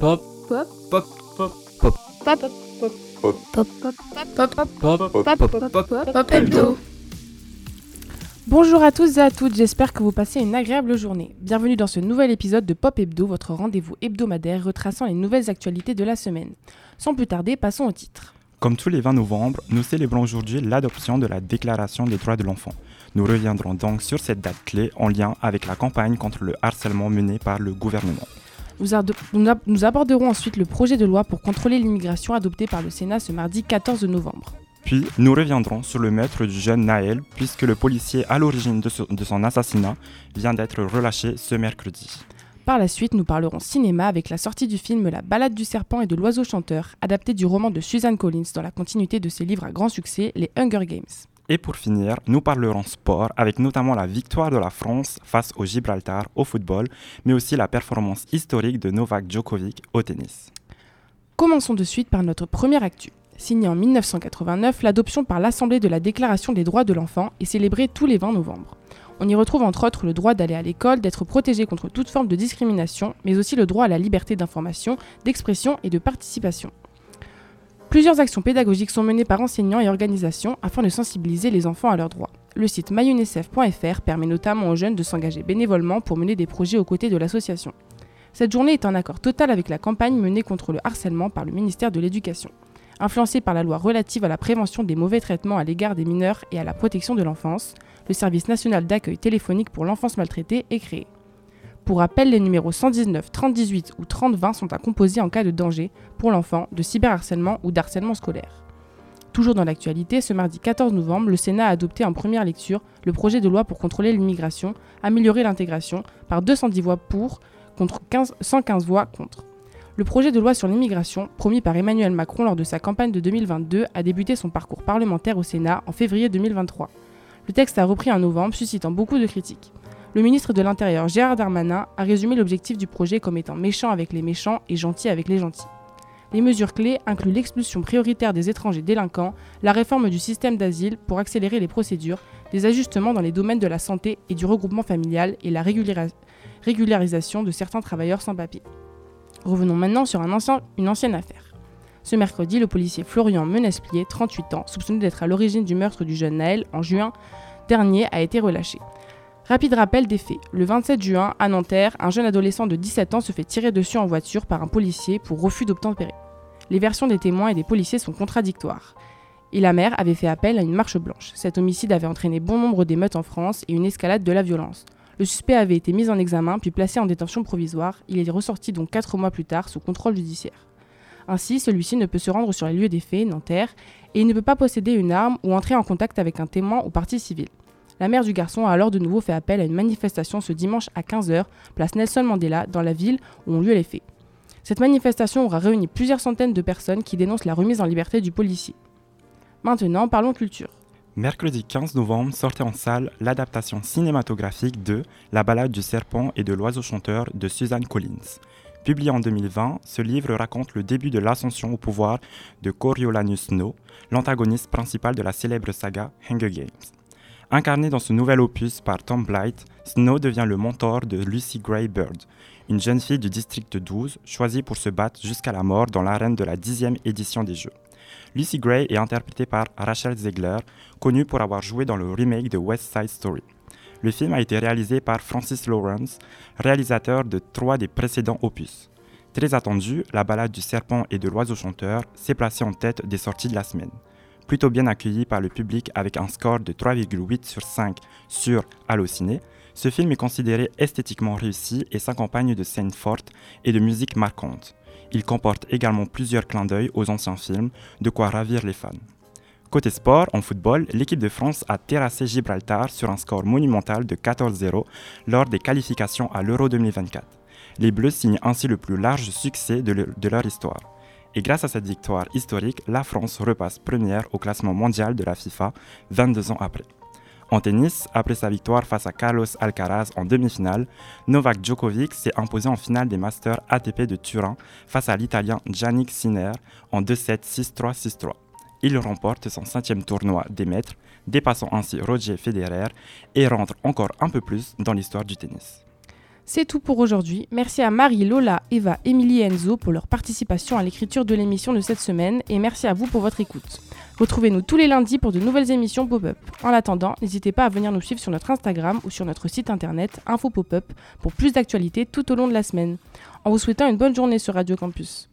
Pop. Pop. Pop. Pop. Pop. Pop. Pop. Pop. Pop. Pop. Pop. Pop. Pop. Pop. Hebdo. Bonjour à tous et à toutes, j'espère que vous passez une agréable journée. Bienvenue dans ce nouvel épisode de Pop Hebdo, votre rendez-vous hebdomadaire retraçant les nouvelles actualités de la semaine. Sans plus tarder, passons au titre. Comme tous les 20 novembre, nous célébrons aujourd'hui l'adoption de la Déclaration des droits de l'enfant. Nous reviendrons donc sur cette date clé en lien avec la campagne contre le harcèlement menée par le gouvernement. Nous, aborderons ensuite le projet de loi pour contrôler l'immigration adopté par le Sénat ce mardi 14 novembre. Puis, nous reviendrons sur le meurtre du jeune Naël, puisque le policier à l'origine de, de son assassinat vient d'être relâché ce mercredi. Par la suite, nous parlerons cinéma avec la sortie du film La balade du serpent et de l'oiseau chanteur, adapté du roman de Suzanne Collins dans la continuité de ses livres à grand succès, Les Hunger Games. Et pour finir, nous parlerons sport avec notamment la victoire de la France face au Gibraltar au football, mais aussi la performance historique de Novak Djokovic au tennis. Commençons de suite par notre première actu. Signée en 1989, l'adoption par l'Assemblée de la Déclaration des droits de l'enfant est célébrée tous les 20 novembre. On y retrouve entre autres le droit d'aller à l'école, d'être protégé contre toute forme de discrimination, mais aussi le droit à la liberté d'information, d'expression et de participation. Plusieurs actions pédagogiques sont menées par enseignants et organisations afin de sensibiliser les enfants à leurs droits. Le site myunicef.fr permet notamment aux jeunes de s'engager bénévolement pour mener des projets aux côtés de l'association. Cette journée est en accord total avec la campagne menée contre le harcèlement par le ministère de l'Éducation. Influencée par la loi relative à la prévention des mauvais traitements à l'égard des mineurs et à la protection de l'enfance, le service national d'accueil téléphonique pour l'enfance maltraitée est créé. Pour rappel, les numéros 119, 3018 ou 3020 sont à composer en cas de danger pour l'enfant, de cyberharcèlement ou d'harcèlement scolaire. Toujours dans l'actualité, ce mardi 14 novembre, le Sénat a adopté en première lecture le projet de loi pour contrôler l'immigration, améliorer l'intégration, par 210 voix pour, contre 15 115 voix contre. Le projet de loi sur l'immigration, promis par Emmanuel Macron lors de sa campagne de 2022, a débuté son parcours parlementaire au Sénat en février 2023. Le texte a repris en novembre, suscitant beaucoup de critiques. Le ministre de l'Intérieur, Gérard Darmanin, a résumé l'objectif du projet comme étant méchant avec les méchants et gentil avec les gentils. Les mesures clés incluent l'expulsion prioritaire des étrangers délinquants, la réforme du système d'asile pour accélérer les procédures, des ajustements dans les domaines de la santé et du regroupement familial et la régularisation de certains travailleurs sans papier. Revenons maintenant sur une ancienne affaire. Ce mercredi, le policier Florian Menesplier, 38 ans, soupçonné d'être à l'origine du meurtre du jeune Naël en juin dernier, a été relâché. Rapide rappel des faits. Le 27 juin, à Nanterre, un jeune adolescent de 17 ans se fait tirer dessus en voiture par un policier pour refus d'obtempérer. Les versions des témoins et des policiers sont contradictoires. Et la mère avait fait appel à une marche blanche. Cet homicide avait entraîné bon nombre d'émeutes en France et une escalade de la violence. Le suspect avait été mis en examen puis placé en détention provisoire. Il est ressorti donc 4 mois plus tard sous contrôle judiciaire. Ainsi, celui-ci ne peut se rendre sur les lieux des faits, Nanterre, et il ne peut pas posséder une arme ou entrer en contact avec un témoin ou partie civile. La mère du garçon a alors de nouveau fait appel à une manifestation ce dimanche à 15h, place Nelson Mandela, dans la ville où ont lieu les faits. Cette manifestation aura réuni plusieurs centaines de personnes qui dénoncent la remise en liberté du policier. Maintenant, parlons culture. Mercredi 15 novembre sortait en salle l'adaptation cinématographique de La balade du serpent et de l'oiseau chanteur de Suzanne Collins. Publié en 2020, ce livre raconte le début de l'ascension au pouvoir de Coriolanus Snow, l'antagoniste principal de la célèbre saga Hunger Games. Incarné dans ce nouvel opus par Tom Blight, Snow devient le mentor de Lucy Gray Bird, une jeune fille du district 12 choisie pour se battre jusqu'à la mort dans l'arène de la dixième édition des Jeux. Lucy Gray est interprétée par Rachel Zegler, connue pour avoir joué dans le remake de West Side Story. Le film a été réalisé par Francis Lawrence, réalisateur de trois des précédents opus. Très attendu, La balade du serpent et de l'oiseau chanteur s'est placé en tête des sorties de la semaine. Plutôt bien accueilli par le public avec un score de 3,8 sur 5 sur Allociné, ce film est considéré esthétiquement réussi et s'accompagne de scènes fortes et de musique marquante. Il comporte également plusieurs clins d'œil aux anciens films, de quoi ravir les fans. Côté sport, en football, l'équipe de France a terrassé Gibraltar sur un score monumental de 14-0 lors des qualifications à l'Euro 2024. Les Bleus signent ainsi le plus large succès de, le- de leur histoire. Et grâce à cette victoire historique, la France repasse première au classement mondial de la FIFA 22 ans après. En tennis, après sa victoire face à Carlos Alcaraz en demi-finale, Novak Djokovic s'est imposé en finale des Masters ATP de Turin face à l'Italien Yannick Sinner en 2-7, 6-3, 6-3. Il remporte son cinquième tournoi des maîtres, dépassant ainsi Roger Federer et rentre encore un peu plus dans l'histoire du tennis. C'est tout pour aujourd'hui. Merci à Marie, Lola, Eva, Émilie et Enzo pour leur participation à l'écriture de l'émission de cette semaine et merci à vous pour votre écoute. Retrouvez-nous tous les lundis pour de nouvelles émissions pop-up. En attendant, n'hésitez pas à venir nous suivre sur notre Instagram ou sur notre site internet Info Pop-up pour plus d'actualités tout au long de la semaine. En vous souhaitant une bonne journée sur Radio Campus.